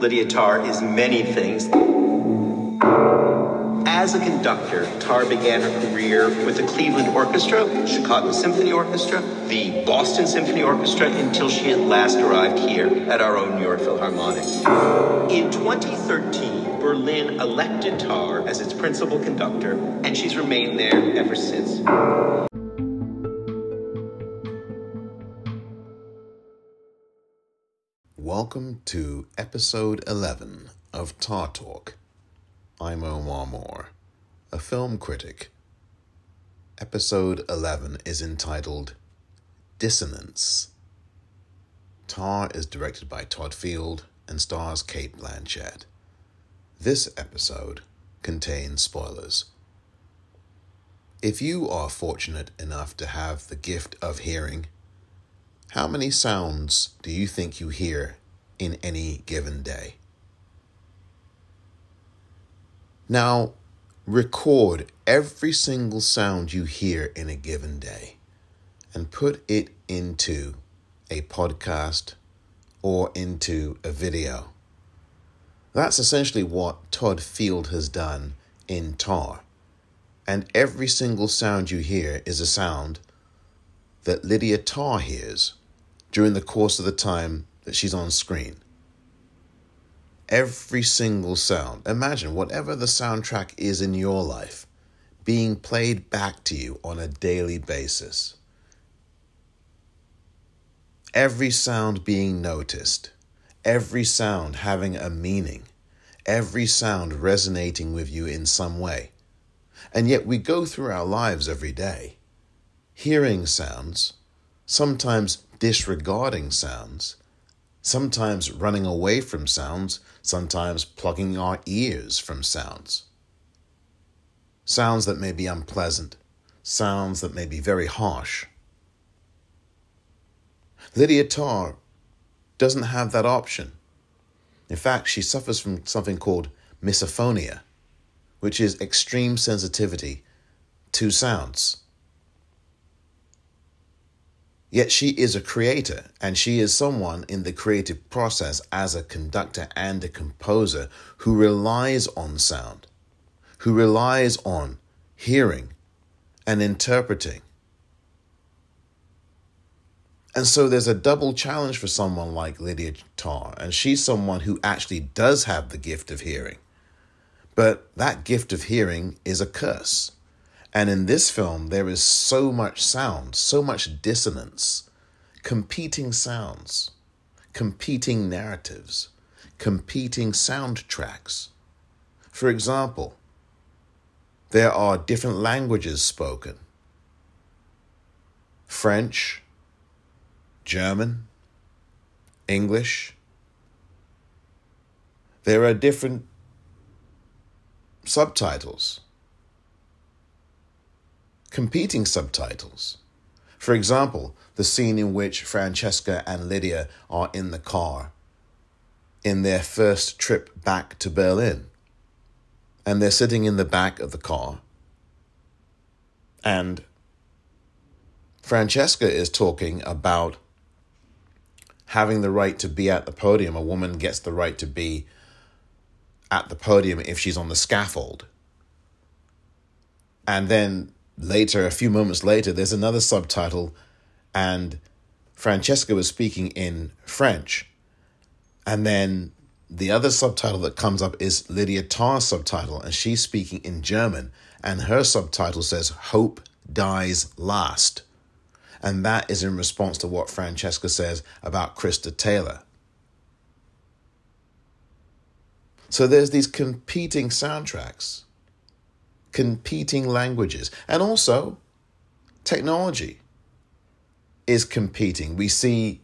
Lydia Tár is many things. As a conductor, Tár began her career with the Cleveland Orchestra, Chicago Symphony Orchestra, the Boston Symphony Orchestra, until she at last arrived here at our own New York Philharmonic. In 2013, Berlin elected Tár as its principal conductor, and she's remained there ever since. Welcome to episode 11 of Tár Talk. I'm Omar Moore, a film critic. Episode 11 is entitled Dissonance. Tár is directed by Todd Field and stars Cate Blanchett. This episode contains spoilers. If you are fortunate enough to have the gift of hearing, how many sounds do you think you hear in any given day? Now, record every single sound you hear in a given day and put it into a podcast or into a video. That's essentially what Todd Field has done in Tár. And every single sound you hear is a sound that Lydia Tár hears during the course of the time that she's on screen. Every single sound. Imagine whatever the soundtrack is in your life being played back to you on a daily basis. Every sound being noticed, every sound having a meaning, every sound resonating with you in some way. And yet we go through our lives every day, hearing sounds, sometimes disregarding sounds, sometimes running away from sounds, sometimes plugging our ears from sounds. Sounds that may be unpleasant, sounds that may be very harsh. Lydia Tár doesn't have that option. In fact, she suffers from something called misophonia, which is extreme sensitivity to sounds. Yet she is a creator, and she is someone in the creative process as a conductor and a composer who relies on sound, who relies on hearing and interpreting. And so there's a double challenge for someone like Lydia Tár, and she's someone who actually does have the gift of hearing. But that gift of hearing is a curse. And in this film, there is so much sound, so much dissonance, competing sounds, competing narratives, competing soundtracks. For example, there are different languages spoken French, German, English. There are different subtitles competing subtitles. For example, the scene in which Francesca and Lydia are in the car in their first trip back to Berlin. And they're sitting in the back of the car. And Francesca is talking about having the right to be at the podium. A woman gets the right to be at the podium if she's on the scaffold. And then later, a few moments later, there's another subtitle, and Francesca was speaking in French. And then the other subtitle that comes up is Lydia Tár's subtitle, and she's speaking in German. And her subtitle says, Hope Dies Last. And that is in response to what Francesca says about Krista Taylor. So there's these competing soundtracks competing languages. And also, technology is competing. We see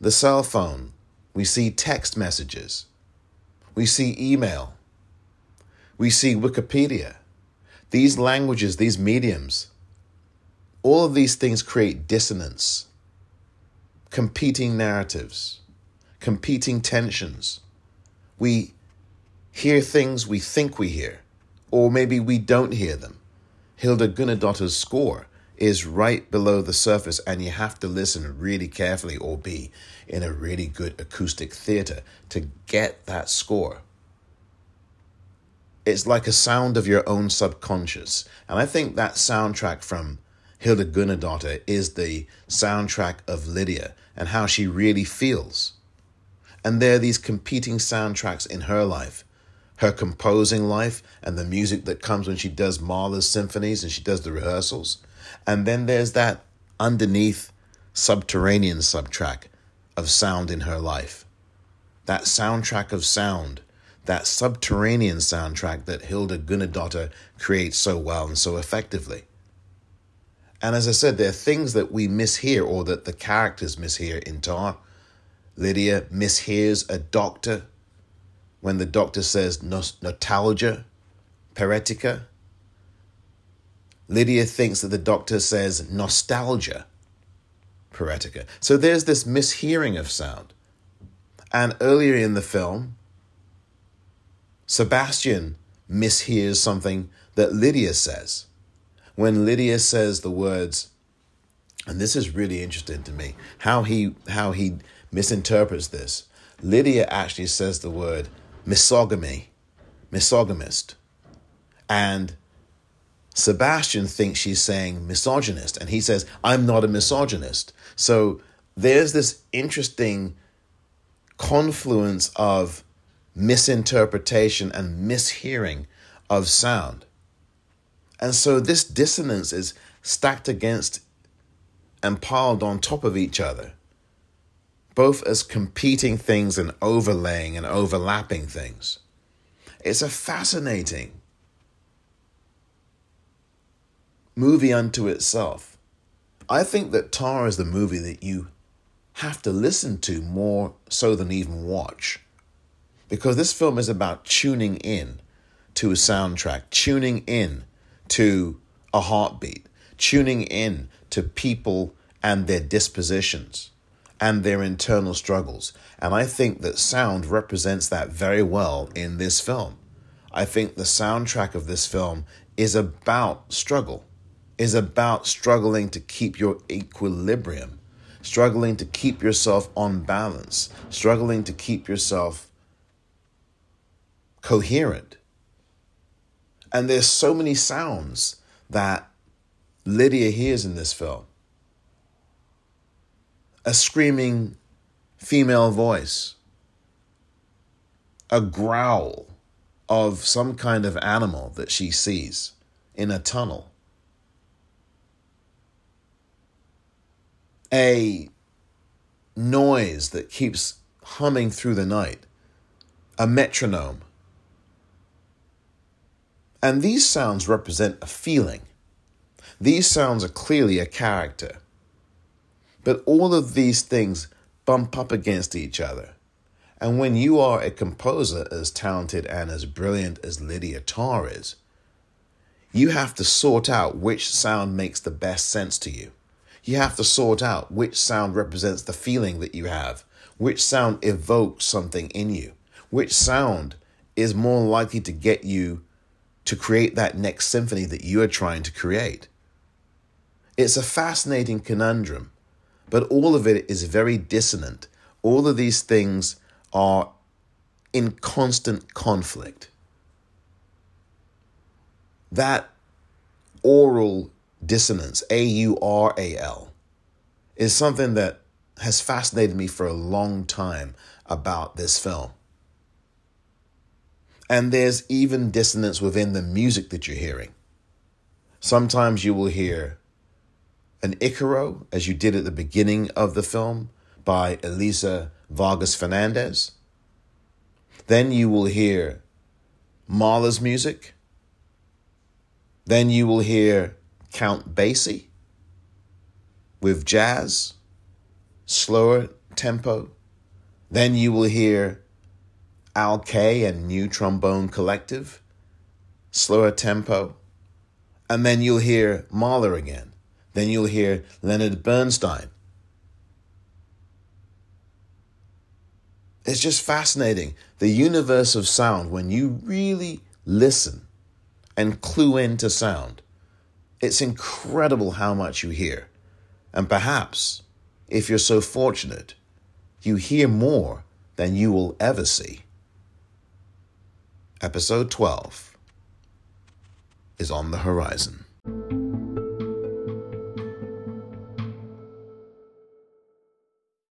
the cell phone, we see text messages, we see email, we see Wikipedia. These languages, these mediums, all of these things create dissonance, competing narratives, competing tensions. We hear things we think we hear or maybe we don't hear them. Hilda Guðnadóttir's score is right below the surface, and you have to listen really carefully or be in a really good acoustic theater to get that score. It's like a sound of your own subconscious. And I think that soundtrack from Hilda Guðnadóttir is the soundtrack of Lydia and how she really feels. And there are these competing soundtracks in her life her composing life and the music that comes when she does Mahler's symphonies and she does the rehearsals. And then there's that underneath subterranean subtrack of sound in her life. That soundtrack of sound, that subterranean soundtrack that Hilda Guðnadóttir creates so well and so effectively. And as I said, there are things that we mishear or that the characters mishear in Tár. Lydia mishears a doctor when the doctor says notalgia paretica. Lydia thinks that the doctor says nostalgia paretica. So there's this mishearing of sound. And earlier in the film, Sebastian mishears something that Lydia says. When Lydia says the words, and this is really interesting to me, how he how he misinterprets this. Lydia actually says the word misogamy, misogamist. And Sebastian thinks she's saying misogynist, and he says, I'm not a misogynist. So there's this interesting confluence of misinterpretation and mishearing of sound. And so this dissonance is stacked against and piled on top of each other both as competing things and overlaying and overlapping things. It's a fascinating movie unto itself. I think that Tár is the movie that you have to listen to more so than even watch. Because this film is about tuning in to a soundtrack, tuning in to a heartbeat, tuning in to people and their dispositions and their internal struggles. And I think that sound represents that very well in this film. I think the soundtrack of this film is about struggle, is about struggling to keep your equilibrium, struggling to keep yourself on balance, struggling to keep yourself coherent. And there's so many sounds that Lydia hears in this film a screaming female voice, a growl of some kind of animal that she sees in a tunnel, a noise that keeps humming through the night, a metronome. And these sounds represent a feeling. These sounds are clearly a character. But all of these things bump up against each other. And when you are a composer as talented and as brilliant as Lydia Tár is, you have to sort out which sound makes the best sense to you. You have to sort out which sound represents the feeling that you have, which sound evokes something in you, which sound is more likely to get you to create that next symphony that you are trying to create. It's a fascinating conundrum but all of it is very dissonant. All of these things are in constant conflict. That oral dissonance, A U R A L, is something that has fascinated me for a long time about this film. And there's even dissonance within the music that you're hearing. Sometimes you will hear an Icaro, as you did at the beginning of the film, by Elisa Vargas Fernandez. Then you will hear Mahler's music. Then you will hear Count Basie with jazz, slower tempo. Then you will hear Al Kay and New Trombone Collective, slower tempo. And then you'll hear Mahler again. Then you'll hear Leonard Bernstein. It's just fascinating. The universe of sound, when you really listen and clue into sound, It's incredible how much you hear. And perhaps, if you're so fortunate, you hear more than you will ever see. Episode 12 is on the horizon.